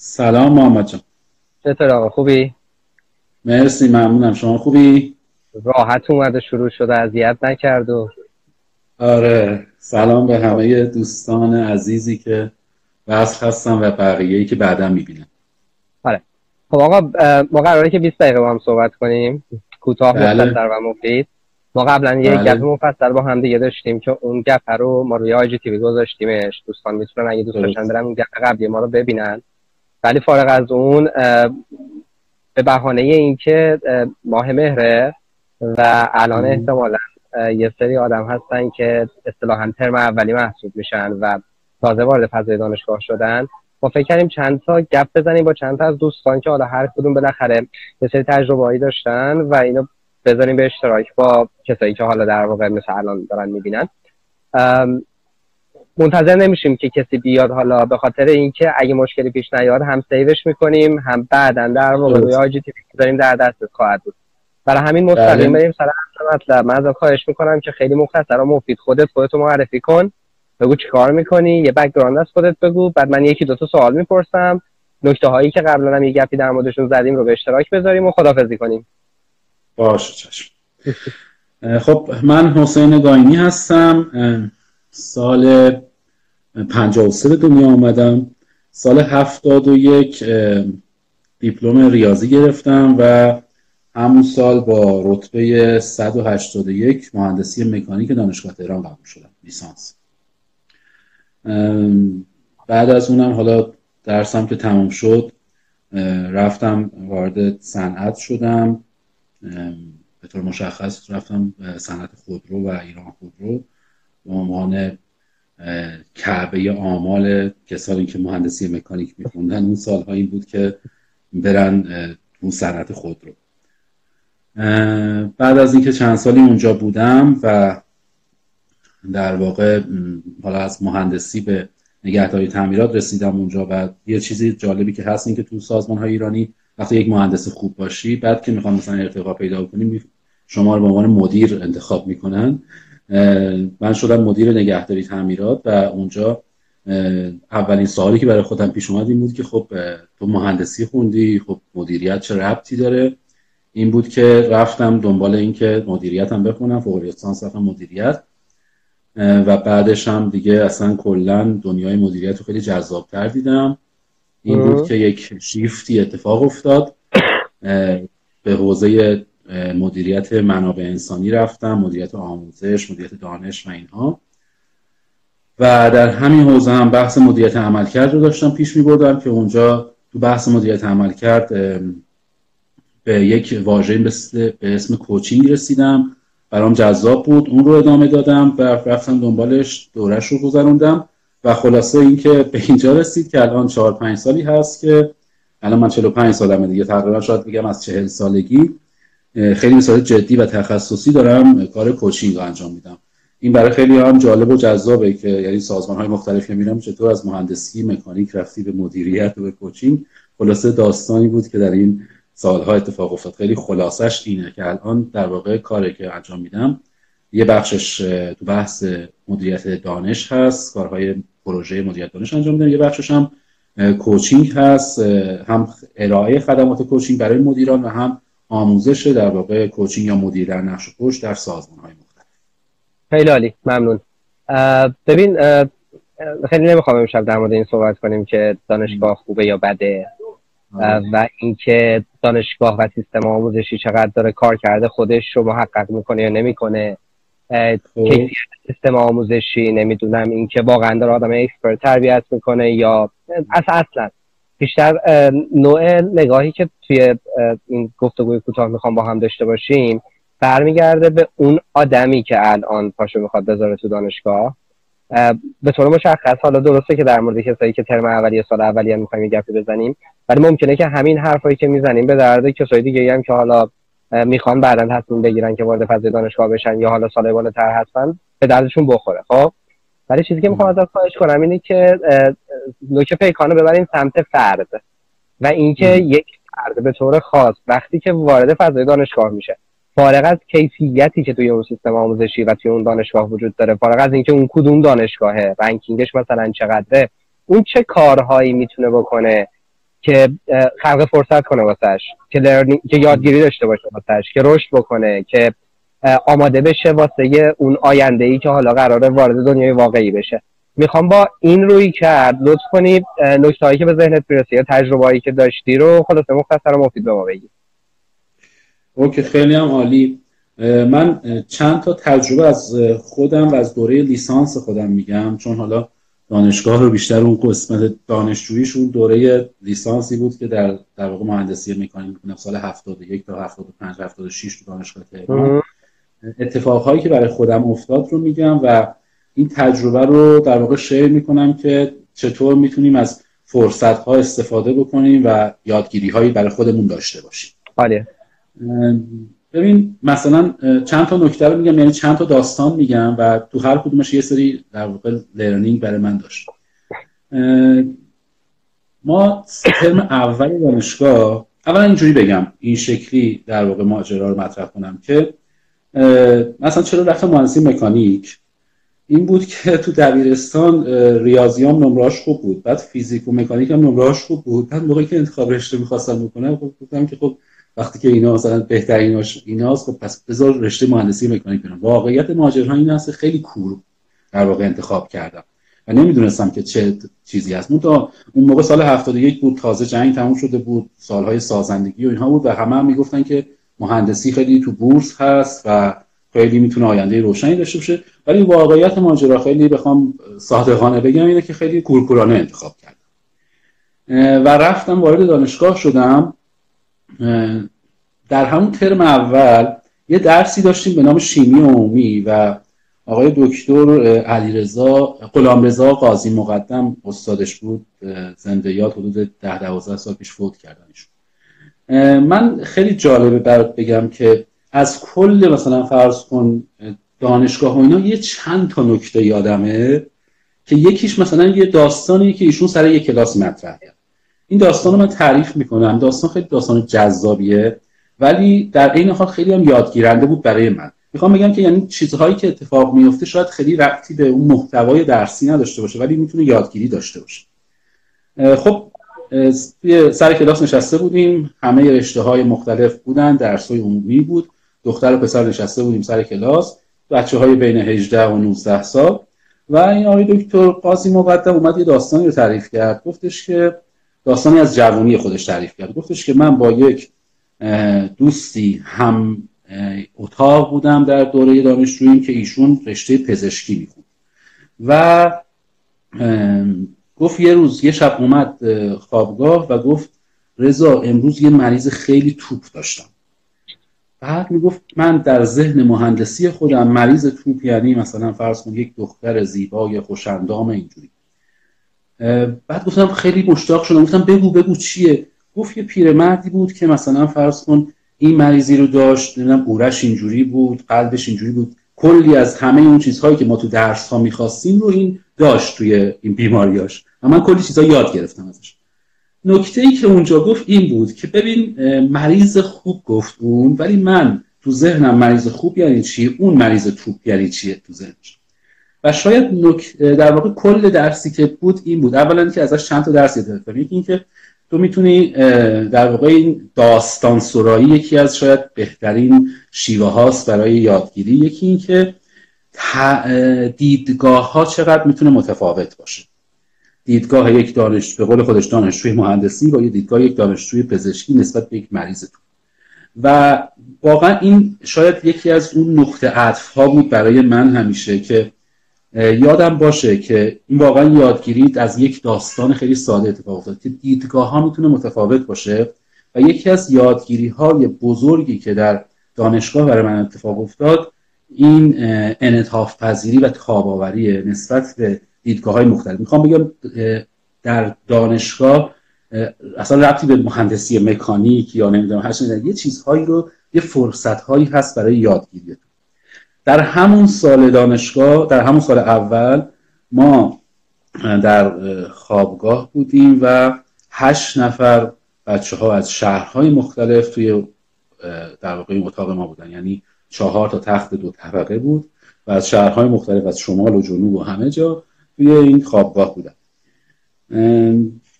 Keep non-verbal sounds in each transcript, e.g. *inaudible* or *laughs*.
سلام محمد جان. چطور آقا؟ خوبی؟ مرسی ممنونم. شما خوبی؟ راحت اومده شروع شده اذیت نکرد و آره سلام به همه دوستان عزیزی که وصل هستن و بقیه ای که بعدا می‌بینن. آره. خب آقا ما قراره که 20 دقیقه با هم صحبت کنیم. کوتاه بله. مختصر و مفید. ما قبلا بله. گپ مفصل با هم دیگه داشتیم که اون گپ رو ما روی آی جی گذاشتیمش. دوستان می‌تونن اگه دوست داشتن برن اون گپ قبلی ما رو ببینن. ولی فارغ از اون به بهانه اینکه اه، ماه مهره و الان. احتمالا یه سری آدم هستن که اصطلاحا ترم اولی محسوب میشن و تازه وارد فضای دانشگاه شدن ما فکر کردیم چند تا گپ بزنیم با چند تا از دوستان که حالا هر کدوم بالاخره یه سری تجربه‌ای داشتن و اینو بذاریم به اشتراک با کسایی که حالا در واقع مثل الان دارن می‌بینن منتظر نمیشیم که کسی بیاد حالا به خاطر اینکه اگه مشکلی پیش نیاد هم save ش می‌کنیم هم بعدا در واقع. روی IG داریم در دست خواهد بود. برای همین مستقیم بله. بریم سر مطلب. من ازت خواهش می‌کنم که خیلی مختصر و مفید خودت خودتو معرفی کن. بگو چی کار می‌کنی. یه background از خودت بگو. بعد من یکی دوتا سوال می‌پرسم. نکته هایی که قبلا هم یه گپی در موردشون زدیم رو به اشتراک بذاریم و خداحافظی کنیم. باشه چشم. خب من حسین گاینی هستم. سال 53 به دنیا آمدم. سال 71 اه، دیپلم ریاضی گرفتم و همون سال با رتبه 181 مهندسی مکانیک دانشگاه تهران قبول شدم لیسانس. بعد از اونم حالا درسم که تمام شد رفتم وارد صنعت شدم. به طور مشخص رفتم صنعت خودرو و ایران خودرو. به عنوان کعبه آمال کسانی که مهندسی مکانیک میخوندن. اون سالها این بود که برن اون صنعت خودرو اه، بعد از اینکه چند سالی اونجا بودم و در واقع حالا از مهندسی به نگهداری تعمیرات رسیدم اونجا و یه چیزی جالبی که هست این که تو سازمان های ایرانی وقتی یک مهندس خوب باشی بعد که می‌خوان مثلا ارتقا پیدا کنی شما رو به عنوان مدیر انتخاب می‌کنن. من شدم مدیر نگهداری تعمیرات و اونجا اولین سوالی که برای خودم پیش اومد این بود که خب تو مهندسی خوندی خب مدیریت چه ربطی داره؟ این بود که رفتم دنبال این که مدیریتم بخونم فوق لیسانس رفتم مدیریت. و بعدش هم دیگه اصلا کلا دنیای مدیریت رو خیلی جذابتر دیدم. این. بود که یک شیفتی اتفاق افتاد. به حوزه مدیریت منابع انسانی رفتم مدیریت آموزش مدیریت دانش و اینها. و در همین حوزه هم بحث مدیریت عملکرد رو داشتم پیش می بردم که اونجا تو بحث مدیریت عملکرد ام، به یک واژه به اسم کوچینگ رسیدم. برام جذاب بود. اون رو ادامه دادم و رفتم دنبالش دورش رو گذروندم. و خلاصه اینکه به اینجا رسید که الان چهار پنج سالی هست که الان من 45 سالمه دیگه. تقریبا شاید بگم از چهل سالگی. خیلی صورت جدی و تخصصی دارم کار کوچینگ رو انجام میدم. این برای خیلی هم جالب و جذابه که یعنی سازمان های مختلف که میرم چطور از مهندسی مکانیک رفتی به مدیریت و به کوچینگ. خلاصه داستانی بود که در این سالها اتفاق افتاد. خیلی خلاصش اینه که الان در واقع کاری که انجام میدم یه بخشش تو بحث مدیریت دانش هست کارهای پروژه مدیریت دانش انجام میدم. یه بخشش هم کوچینگ هست هم ارائه خدمات کوچینگ برای مدیران و هم آموزش در واقع کوچینگ یا مدیر در نقش پشت در سازمان های مختلف. خیلی عالی ممنون. اه، ببین اه، خیلی نمی‌خوام امشب در مورد این صحبت کنیم که دانشگاه خوبه یا بده. اه، و اینکه دانشگاه و سیستم آموزشی چقدر داره کار کرده خودش رو محقق می‌کنه یا نمی‌کنه. اه، کیفیت سیستم آموزشی نمی‌دونم اینکه واقعا داره آدم اکسپرت تربیت می‌کنه یا اصلا بیشتر نوع نگاهی که توی این گفتگوی کوتاه می‌خوام با هم داشته باشیم برمیگرده به اون آدمی که الان پاشو می‌خواد بذاره تو دانشگاه. اه، به طور مشخص حالا درسته که در مورد کسایی که ترم اولیه سال اولیه می‌خوایم یه گپی بزنیم ولی ممکنه که همین حرفایی که می‌زنیم به درد کسای دیگه هم که حالا می‌خوان بعدا تصمیم بگیرن که وارد فضای دانشگاه بشن یا حالا سال بالاتر هستن به دردشون بخوره. خب؟ ولی چیزی که می‌خوام ازت خواهش کنم اینه که نوک پیکانو ببریم سمت فرد و اینکه. یک فرد به طور خاص وقتی که وارد فضای دانشگاه میشه فارغ از کیفیتی که توی اون سیستم آموزشی و توی اون دانشگاه وجود داره فارغ از اینکه اون کدوم دانشگاهه رنکینگش مثلا چقدره اون چه کارهایی می‌تونه بکنه که خلق فرصت کنه واسش که که یادگیری داشته باشه واسش که رشد بکنه که آماده بشه واسه اون آینده ای که حالا قراره وارد دنیای واقعی بشه. می‌خوام با این روی کرد لطف کنید نکته هایی که به ذهنت می‌رسه یا تجربه هایی که داشتی رو خلاصه مختصر و مفید به ما بگی. اوکی خیلی هم عالی. من چند تا تجربه از خودم و از دوره لیسانس خودم میگم چون حالا دانشگاه رو بیشتر اون قسمت دانشجوییش اون دوره لیسانسی بود که در در واقع مهندسی مکانیک سال 71 تا 75 76 تو دانشگاه تهران. اتفاقهایی که برای خودم افتاد رو میگم و این تجربه رو در واقع شیر می‌کنم که چطور می‌تونیم از فرصت ها استفاده بکنیم و یادگیری هایی برای خودمون داشته باشیم. بله. ببین مثلا چند تا نکته رو میگم یعنی چند تا داستان میگم و تو هر کدومش یه سری در واقع لرنینگ برای من داشت. ما ترم اول دانشگاه اولا اینجوری بگم این شکلی در واقع ماجرا رو مطرح کنم که مثلا چرا رفتم مهندسی مکانیک؟ این بود که *laughs* تو دبیرستان ریاضیام نمراش خوب بود بعد فیزیک و مکانیک هم نمراش خوب بود. بعد موقعی که انتخاب رشته می‌خواستم بکنم خب گفتم که خب وقتی که اینا مثلا بهتریناش ایناست خب پس بذار رشته مهندسی مکانیک برم واقعیت ماجرا این هست خیلی کور در واقع انتخاب کردم و نمی‌دونستم که چه چیزی هست. اون تا اون موقع سال 71 بود تازه جنگ تموم شده بود سالهای سازندگی و اینها بود و همه هم می‌گفتن که مهندسی خیلی تو بورس هست و خیلی می‌تونه آینده روشنی داشته باشه. ولی واقعیت ماجرا خیلی بخوام صادقانه بگم اینه که خیلی کورکورانه انتخاب کردم. و رفتم وارد دانشگاه شدم. در همون ترم اول یه درسی داشتیم به نام شیمی عمومی و آقای دکتر علیرضا غلامرضا قاضی مقدم استادش بود. زنده یاد حدود ده دوازده سال پیش فوت کردنش. من خیلی جالبه برات بگم که از کل مثلا فرض کن دانشگاه و اینا یه چند تا نکته یادمه که یکیش مثلا یه داستانی که ایشون سر یه کلاس مطرح کرد این داستان رو من تعریف می‌کنم. داستان خیلی داستان جذابیه ولی در این حال خیلی هم یادگیرنده بود برای من. می‌خوام بگم که یعنی چیزهایی که اتفاق میفته شاید خیلی ربطی به اون محتوای درسی نداشته باشه ولی می‌تونه یادگیری داشته باشه. خب سر کلاس نشسته بودیم. همه رشته های مختلف بودن. درس های عمومی بود. دختر و پسر نشسته بودیم سر کلاس. بچه های بین 18 و 19 سال. و این آقای دکتر قاسم مقدم اومد یه داستانی رو تعریف کرد. گفتش که داستانی از جوانی خودش تعریف کرد. گفتش که من با یک دوستی هم اتاق بودم در دوره دانشجویی که ایشون رشته پزشکی می‌خوند. و گفت یه روز یه شب اومد خوابگاه و گفت رضا امروز یه مریض خیلی توپ داشتم. بعد می‌گفت من در ذهن مهندسی خودم مریض توپ یعنی مثلا فرض کن یک دختر زیبای خوشندام اینجوری. بعد گفتم خیلی مشتاق شدم. گفتم بگو بگو چیه؟ گفت یه پیرمردی بود که مثلا فرض کن این مریضی رو داشت نمی‌دونم اورش اینجوری بود قلبش اینجوری بود. کلی از همه اون چیزهایی که ما تو درس ها می‌خواستیم رو این داشت توی این بیماریاش و من کلی چیزها یاد گرفتم ازش. نکته ای که اونجا گفت این بود که ببین مریض خوب گفت اون ولی من تو ذهنم مریض خوب یعنی چی؟ اون مریض توپ یعنی چیه تو ذهنش؟ و شاید نک... در واقع کل درسی که بود این بود. اولا که ازش چند تا درس یاد یکی اینکه تو می‌تونی در واقع این داستان سرایی یکی از شاید بهترین شیوه هاست برای یادگیری یکی اینکه دیدگاه ها چقدر می‌تونه متفاوت باشه. دیدگاه یک دانش به قول خودش دانشجوی مهندسی با یه دیدگاه یک دانشجوی پزشکی نسبت به یک مریض تو. و واقعا این شاید یکی از اون نقطه عطف ها بود برای من همیشه که یادم باشه که این واقعا یادگیری از یک داستان خیلی ساده اتفاق افتاد که دیدگاه ها می‌تونه متفاوت باشه و یکی از یادگیری های بزرگی که در دانشگاه برای من اتفاق افتاد این انعطاف پذیری و تاباوری نسبت به دیدگاه های مختلف. می‌خوام بگم در دانشگاه اصلا ربطی به مهندسی مکانیک یا نمی‌دونم هر یه چیزهایی رو یه فرصت هایی هست برای یادگیری در همون سال دانشگاه در همون سال اول ما در خوابگاه بودیم و هشت نفر بچه ها از شهرهای مختلف توی در واقع این اتاق ما بودن. یعنی چهار تا تخت دو طبقه بود و از شهرهای مختلف از شمال و جنوب و همه جا توی این خوابگاه بودن.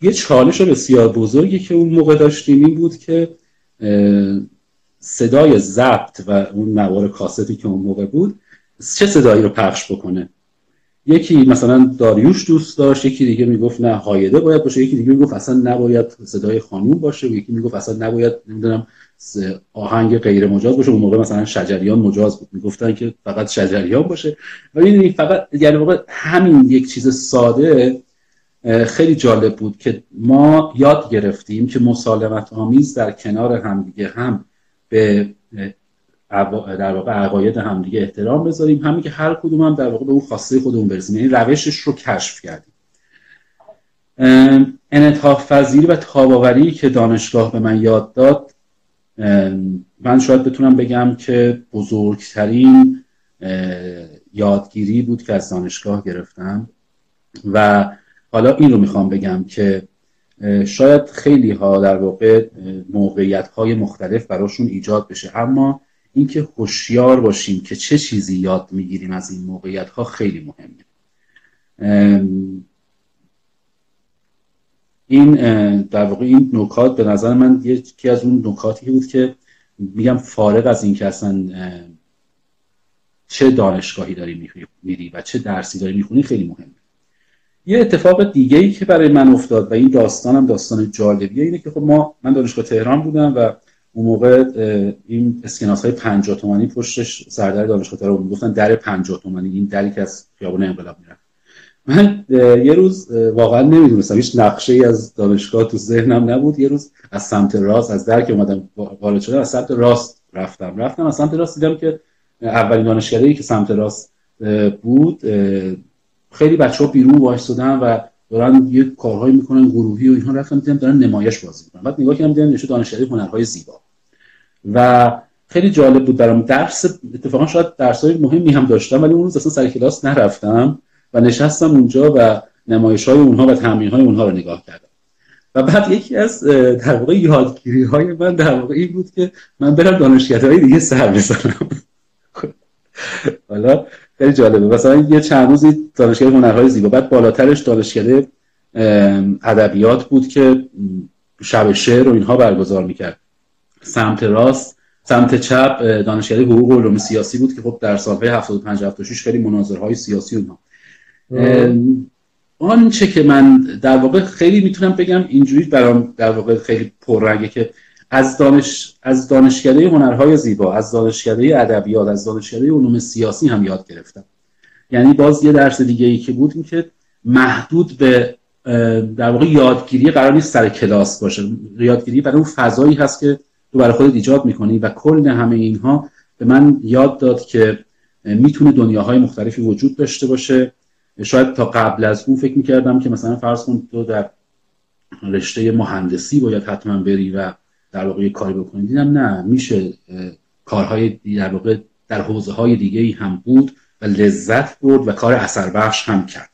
یه چالش بسیار بزرگی که اون موقع داشتیم این بود که صدای ضبط و اون نوار کاستی که اون موقع بود چه صدایی رو پخش بکنه؟ یکی مثلا داریوش دوست داشت یکی دیگه می‌گفت نه هایده باید باشه. یکی دیگه می‌گفت اصلا نباید صدای خانوم باشه. و یکی می‌گفت اصلا نباید نمی‌دونم آهنگ غیر مجاز باشه. اون موقع مثلا شجریان مجاز بود. می‌گفتن که فقط شجریان باشه. و می‌دونی فقط یعنی واقع همین یک چیز ساده خیلی جالب بود که ما یاد گرفتیم که مسالمت آمیز در کنار همدیگه هم به در واقع عقاید همدیگه احترام بذاریم. همین که هر کدوم هم در واقع به اون خواسته خودمون برسیم. یعنی روشش رو کشف کردیم. انعطاف پذیری و تاباوری که دانشگاه به من یاد داد من شاید بتونم بگم که بزرگترین یادگیری بود که از دانشگاه گرفتم. و حالا این رو می‌خوام بگم که شاید خیلی ها در واقع موقعیت های مختلف براشون ایجاد بشه. اما اینکه هوشیار باشیم که چه چیزی یاد می‌گیریم از این موقعیت ها خیلی مهمه. این در واقع این نکات به نظر من یکی از اون نکاتی بود که میگم فارغ از اینکه اصلا چه دانشگاهی داری میری و چه درسی داری می‌خونی خیلی مهمه. یه اتفاق دیگه ای که برای من افتاد و این داستانم داستان جالبیه اینه که خب ما من دانشگاه تهران بودم و اون موقع این اسکناس های 50 تومانی پشتش سردر دانشگاه تهران گفتن در 50 تومانی این دری که از خیابون انقلاب می‌رفت. من یه روز واقعا نمی‌دونستم هیچ نقشه ای از دانشگاه تو ذهنم نبود. یه روز از سمت راست از در که اومدم وارد شدم از سمت راست رفتم. رفتم از سمت راست دیدم که اولین دانشگاهی که سمت راست بود خیلی بچه ها بیرون وایسادن و دارن یه کارهایی می‌کنن گروهی و اینها رفتم دیدم دارن نمایش بازی می‌کنن. بعد نگاه کردم دیدم نشه دانشگاهی هنرهای زیبا. و خیلی جالب بود برام. درس اتفاقا شاید درسای مهمی هم داشتم ولی اون روز اصلا سر کلاس نرفتم و نشستم اونجا و نمایش های اونها و تمرین های اونها رو نگاه کردم. و بعد یکی از در واقع یادگیری های من در واقع این بود که من برم دانشگاه های دیگه سر بزنم. *laughs* حالا خیلی جالبه. مثلا یه چند روزی دانشگاه هنرهای زیبا بعد بالاترش دانشگاه ادبیات بود که شب شعر و اینها برگزار می‌کرد. سمت راست سمت چپ دانشگاه حقوق و علوم سیاسی بود که خب در سالهای 75 76 خیلی مناظرهای سیاسی اونها آنچه که من در واقع خیلی می‌تونم بگم اینجوری برام در واقع خیلی پررنگه که از دانش از دانشکده هنرهای زیبا از دانشکده ادبیات از دانشکده علوم سیاسی هم یاد گرفتم. یعنی باز یه درس دیگه ای که بود این که محدود به در واقع یادگیری قرار نیست سر کلاس باشه. یادگیری برای اون فضایی هست که تو برای خودت ایجاد می‌کنی و کل همه اینها به من یاد داد که می‌تونه دنیاهای مختلفی وجود داشته باشه. شاید تا قبل از اون فکر می‌کردم که مثلا فرض کن تو در رشته مهندسی باید حتما بری و در واقع کاری بکنی دیدم نه میشه کارهای در واقع در حوزه های دیگه ای هم بود و لذت برد و کار اثر بخش هم کرد.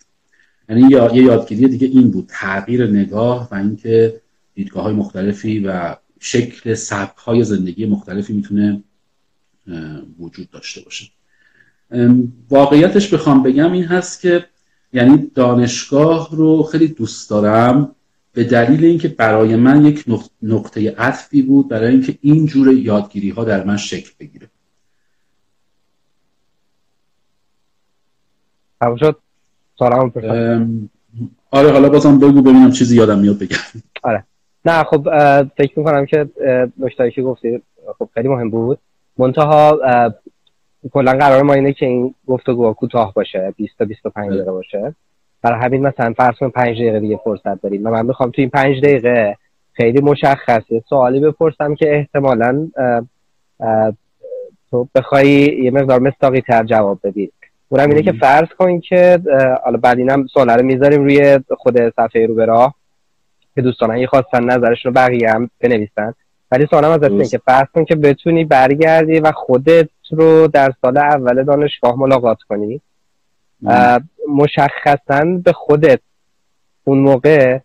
یعنی یه یادگیری دیگه این بود تغییر نگاه و اینکه دیدگاه های مختلفی و شکل سبک های زندگی مختلفی می‌تونه وجود داشته باشه. واقعیتش بخوام بگم این هست که یعنی دانشگاه رو خیلی دوست دارم. به دلیل اینکه برای من یک نقطه عطفی بود برای اینکه این جور یادگیری ها در من شکل بگیره. آره حالا بازم بگو ببینم چیزی یادم میاد بگم. آره. نه خب فکر می‌کنم که نکتهایی که گفتی خب خیلی مهم بود. منتها کلا قرار ما اینه که این گفتگو کوتاه باشه 20 تا 25 دقیقه باشه. برای همین مثلا فرض کن 5 دقیقه دیگه فرصت داریم و من می‌خوام تو این 5 دقیقه خیلی مشخصه سوالی بپرسم که احتمالا تو بخوای یه مقدار مستاقی تر جواب بدی. اونم اینه که فرض کن که حالا بعد اینم سوال رو می‌ذاریم روی خود صفحه رو براه که دوستان اگه خواستن نظرشون رو بقیه هم بنویسن. ولی سوالم از اینه که فرض کن که بتونی برگردی و خودت رو در سال اول دانشگاه ملاقات کنی. مشخصا به خودت اون موقع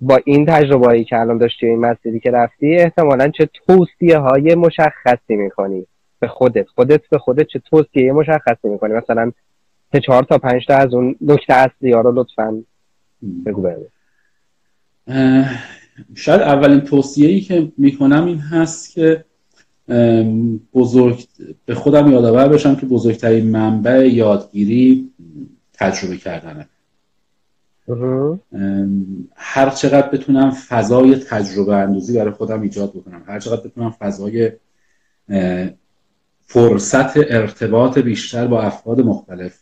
با این تجربه که الان داشتی این مسیری که رفتی احتمالا چه توصیه های مشخصی می‌کنی به خودت؟ خودت به خودت چه توصیه مشخصی می‌کنی؟ مثلا سه چهار تا پنج تا از اون نکته اصلی ها رو لطفا بگو شاید اولین توصیه ای که می‌کنم این هست که بزرگ به خودم یادآور بشم که بزرگترین منبع یادگیری تجربه کردنه. هر چقدر بتونم فضای تجربه اندوزی برای خودم ایجاد بکنم هر چقدر بتونم فضای فرصت ارتباط بیشتر با افراد مختلف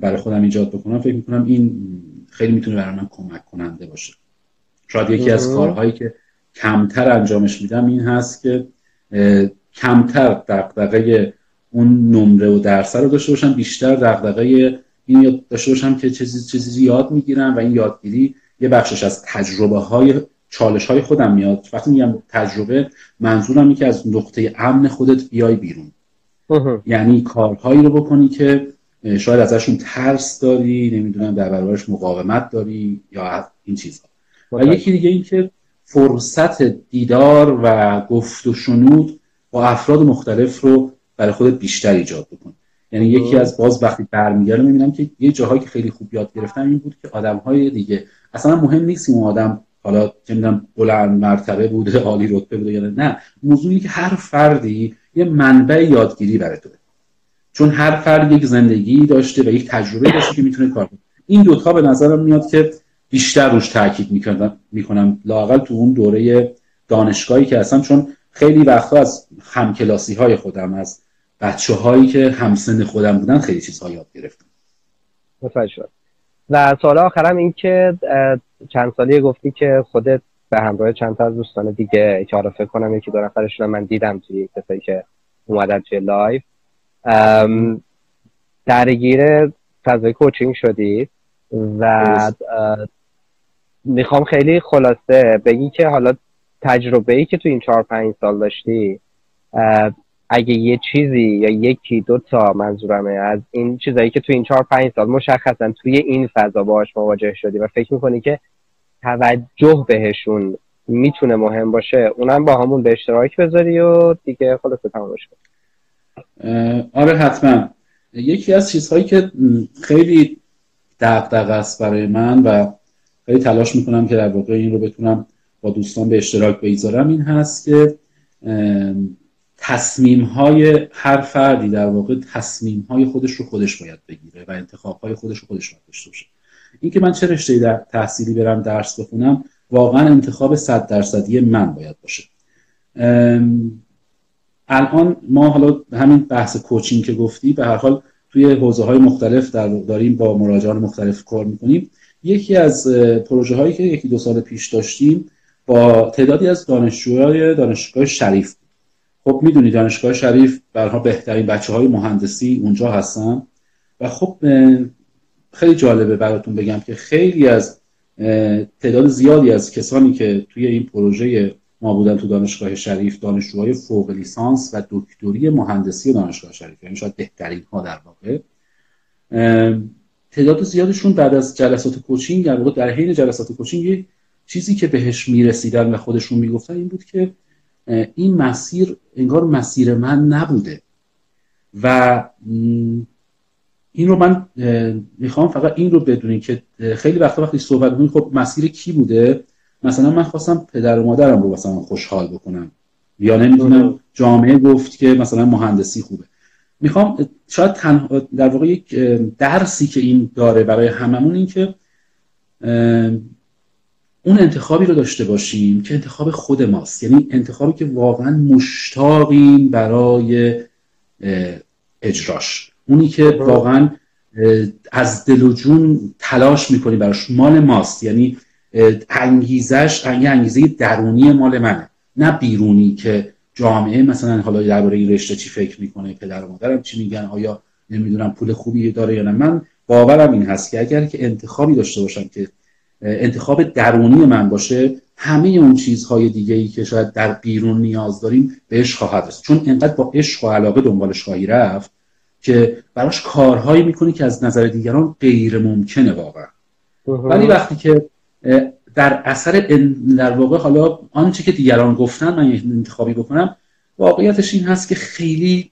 برای خودم ایجاد بکنم فکر می‌کنم این خیلی می‌تونه برای من کمک کننده باشه. شاید یکی از کارهایی که کمتر انجامش میدم این هست که کمتر دقدقه اون نمره و درس رو داشته باشم بیشتر دقدقه این داشته باشم که چیزی چیزی یاد می‌گیرم و این یادگیری یه بخشش از تجربه های چالش های خودم میاد. وقتی میگم تجربه منظورم اینه که از نقطه امن خودت بیای بیرون. یعنی کارهایی رو بکنی که شاید ازشون ترس داری نمی‌دونم در برابرش مقاومت داری یا این چیزها و یکی دیگه این که فرصت دیدار و گفت و شنود با افراد مختلف رو برای خودت بیشتر ایجاد بکن. یعنی یکی از باز وقتی برمیگردم می‌بینم که یه جاهایی که خیلی خوب یاد گرفتم این بود که آدم های دیگه اصلا مهم نیست اون آدم حالا چه می‌دونم بلند مرتبه بوده عالی رتبه بوده یا نه موضوعی که هر فردی یه منبع یادگیری برای تو چون هر فرد یک زندگی داشته و یک تجربه داشته که می‌تونه کار کنه. این دوتا به نظرم میاد که بیشتر روش تاکید می‌کنم می‌کنم لاقل تو اون دوره دانشگاهی که هستم چون خیلی وقتا از همکلاسی های خودم از بچه هایی که همسن خودم بودن خیلی چیزها یاد گرفتم. متوجه. شد و سال آخرم این که چند سالی گفتی که خودت به همراه چند تا از دوستان دیگه که فکر کنم یکی دو نفرشون من دیدم توی کسایی که اومدن توی live. درگیر فضای coaching شدید و می‌خوام خیلی خلاصه بگی که حالا تجربه ای که تو این چهار پنج سال داشتی اگه یه چیزی یا یکی دو تا منظورمه از این چیزایی که تو این چهار پنج سال مشخصا توی این فضا باش مواجه شدی و فکر می‌کنی که توجه بهشون می‌تونه مهم باشه اونم با همون به اشتراک بذاری و دیگه خلاصه تمامش کن. آره حتما. یکی از چیزهایی که خیلی دقدق است برای من و خیلی تلاش می‌کنم که در واقع این رو بتونم با دوستان به اشتراک بگذارم این هست که تصمیم های هر فردی در واقع تصمیم های خودش رو خودش باید بگیره و انتخاب های خودش رو خودش باید داشته باشه. این که من چه رشته در تحصیلی برم درس بخونم واقعا انتخاب صد درصدی من باید باشه. الان ما حالا همین بحث کوچینگ که گفتی به هر حال توی حوزه های مختلف در داریم با مراجعان مختلف کار می‌کنیم. یکی از پروژه هایی که یکی دو سال پیش داشتیم با تعدادی از دانشجوهای دانشگاه شریف خب می‌دونی دانشگاه شریف برها بهترین بچه های مهندسی اونجا هستن. و خب خیلی جالبه براتون بگم که خیلی از تعداد زیادی از کسانی که توی این پروژه ما بودن تو دانشگاه شریف دانشجوهای فوق لیسانس و دکتری مهندسی دانشگاه شریف یعنی شاید بهترین ها در واقع. تعداد زیادشون بعد از جلسات کوچینگ در واقع در حین جلسات کوچینگ چیزی که بهش می‌رسیدن و خودشون می‌گفتن این بود که این مسیر انگار مسیر من نبوده. و این رو من می‌خوام فقط این رو بدونین که خیلی وقتا وقتی صحبت می‌کنیم خب مسیر کی بوده؟ مثلا من خواستم پدر و مادرم رو مثلا خوشحال بکنم. یا نمی‌دونم جامعه گفت که مثلا مهندسی خوبه. می‌خوام شاید تنها در واقع یک درسی که این داره برای هممون این که اون انتخابی رو داشته باشیم که انتخاب خود ماست. یعنی انتخابی که واقعا مشتاقیم برای اجراش. اونی که واقعا از دل و جون تلاش می‌کنی براش. مال ماست. یعنی انگیزش یه انگیزه درونی مال منه. نه بیرونی که جامعه مثلا حالا درباره این رشته چی فکر می‌کنه پدر و مادرم چی میگن آیا نمی‌دونم پول خوبی داره یا نه. من باورم این هست که اگر که انتخابی داشته باشم که انتخاب درونی من باشه همه اون چیزهای دیگه ای که شاید در بیرون نیاز داریم بهش خواهد رسید. چون انقدر با عشق و علاقه دنبالش خواهی رفت که براش کارهایی می‌کنی که از نظر دیگران غیر ممکنه واقعا ولی وقتی که در اثر در واقع حالا آنچه که دیگران گفتن من یک انتخابی بکنم واقعیتش این هست که خیلی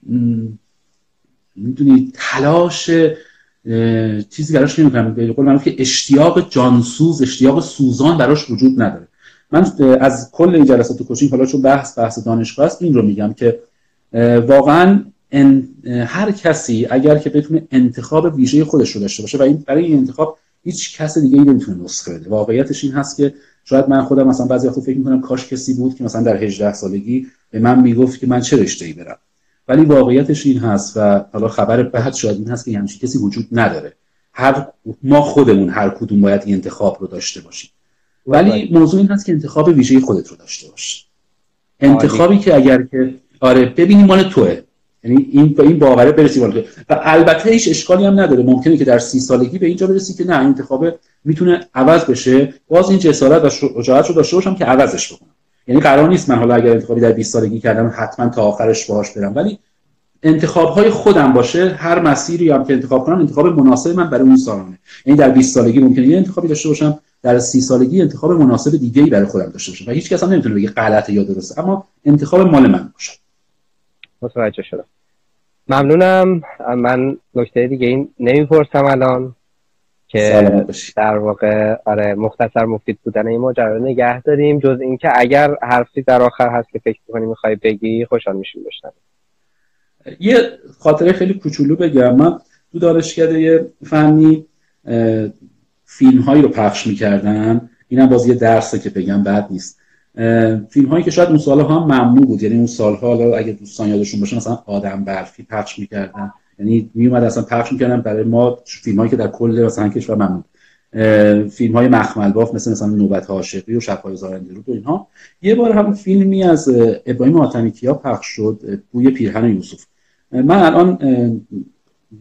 می‌دونی تلاش چیزی براش نمی‌کنم به قول من که اشتیاق جانسوز اشتیاق سوزان براش وجود نداره. من از کل این جلسات کوچینگ حالا چون بحث بحث دانشگاه است این رو میگم که واقعا هر کسی اگر که بتونه انتخاب ویژه خودش رو داشته باشه و این برای این انتخاب هیچ کس دیگه ای نمی‌تونه نسخه بده. واقعیتش این هست که شاید من خودم مثلا بعضی وقتا فکر می‌کنم کاش کسی بود که مثلا در 18 سالگی به من می‌گفت که من چه رشته ای برم. ولی واقعیتش این هست و حالا خبر بعد شاید این هست که همچین کسی وجود نداره. هر ما خودمون هر کدوم باید این انتخاب رو داشته باشیم. ولی موضوع این هست که انتخاب ویژه خودت رو داشته باش. انتخابی که اگر که آره ببینی مال توه. یعنی این به این باوره برسی مال و البته هیچ اشکالی هم نداره. ممکنه که در سی سالگی به اینجا برسی که نه انتخاب می‌تونه عوض بشه. باز این جسارت و شجاعت رو داشته باشم که عوضش بکنم. یعنی قرار نیست من حالا اگر انتخابی در 20 سالگی کردم حتما تا آخرش باهاش برم. ولی انتخاب های خودم باشه هر مسیری هم که انتخاب کنم انتخاب مناسب من برای اون سالانه. یعنی در 20 سالگی ممکنه یه انتخابی داشته باشم در 30 سالگی انتخاب مناسب دیگه ای برای خودم داشته باشم. و هیچ کس هم نمی‌تونه بگه غلطه یا درسته اما انتخاب مال من باشه. متوجه شدم. ممنونم. من نکته دیگه این نمی‌پرسم الان. که در واقع آره مختصر مفید بودن این ماجرا نگه داریم جز اینکه اگر حرفی در آخر هست که فکر می‌کنی می‌خوای بگی خوشحال میشیم بشنویم. یه خاطره خیلی کوچولو بگم. من تو دانشکده فنی فیلم هایی رو پخش می‌کردن اینم باز یه درسه که بگم بد نیست. فیلم هایی که شاید اون سالها هم ممنوع بود. یعنی اون سالها اگه دوستان یادشون باشه مثلا آدم برفی پخش می‌کردن یعنی میومد اصلا پخش می‌کردن برای ما فیلم هایی که در کل مثلا کشور ممنوع فیلم های مخمل باف مثل مثلا نوبت عاشقی و شبهای زارنده رو و اینها. یه بار هم فیلمی از ابراهیم حاتمی کیا پخش شد بوی پیرهن یوسف. من الان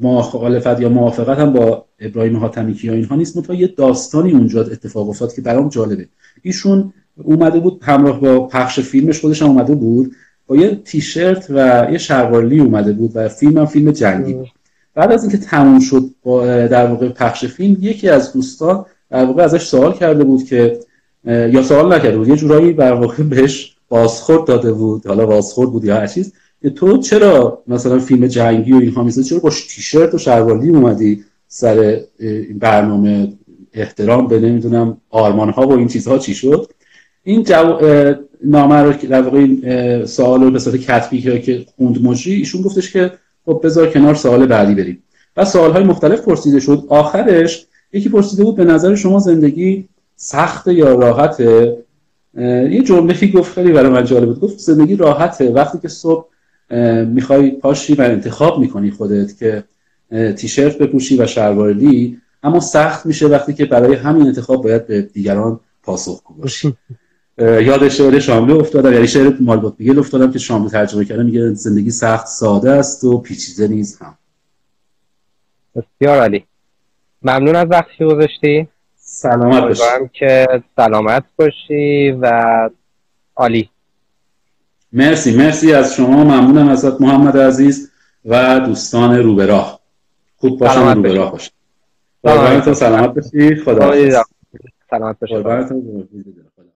مخالفت یا موافقت هم با ابراهیم حاتمی کیا اینها نیست. متو یه داستانی اونجا اتفاق افتاد که برام جالبه. ایشون اومده بود همراه با پخش فیلمش خودش هم اومده بود. با یه تیشرت و یه شلوارلی اومده بود و فیلم هم فیلم جنگی بود. بعد از اینکه تموم شد با در واقع پخش فیلم یکی از دوستان در واقع ازش سوال کرده بود که یا سوال نکرده بود یه جورایی در واقع بهش بازخورد داده بود حالا بازخورد بود یا هر چیز تو چرا مثلا فیلم جنگی و اینها می‌سازی؟ چرا با تیشرت و شلوارلی اومدی سر برنامه احترام به نمی‌دونم آرمان ها و این چیزها؟ چی شد؟ این جو... نامه رو در واقع این سوال رو به صورت کتبی که خوند مجری ایشون گفتش که خب بذار کنار سوال بعدی بریم. و سوال های مختلف پرسیده شد. آخرش یکی پرسیده بود به نظر شما زندگی سخت یا راحته؟ یه جمله *laughs* گفت خیلی برای من جالب بود. گفت زندگی راحته. وقتی که صبح می‌خوای پاشی و انتخاب می‌کنی خودت که تیشرت بپوشی و شلوارلی اما سخت میشه وقتی که برای همین انتخاب باید به دیگران پاسخگو باشی *laughs* یاد شعر شاملو افتادم یعنی شعر مالبوت میگل افتادم که شاملو ترجمه کرده میگه زندگی سخت ساده است و پیچیده نیز هم. بسیار عالی. ممنون از وقتی گذاشتی. سلامت باشی. که سلامت باشی و عالی. مرسی مرسی از شما. ممنونم ازت محمد عزیز و دوستان روبراه خوب باشن روبراه باشن. سلامت باشی. خدا سلامت باشی.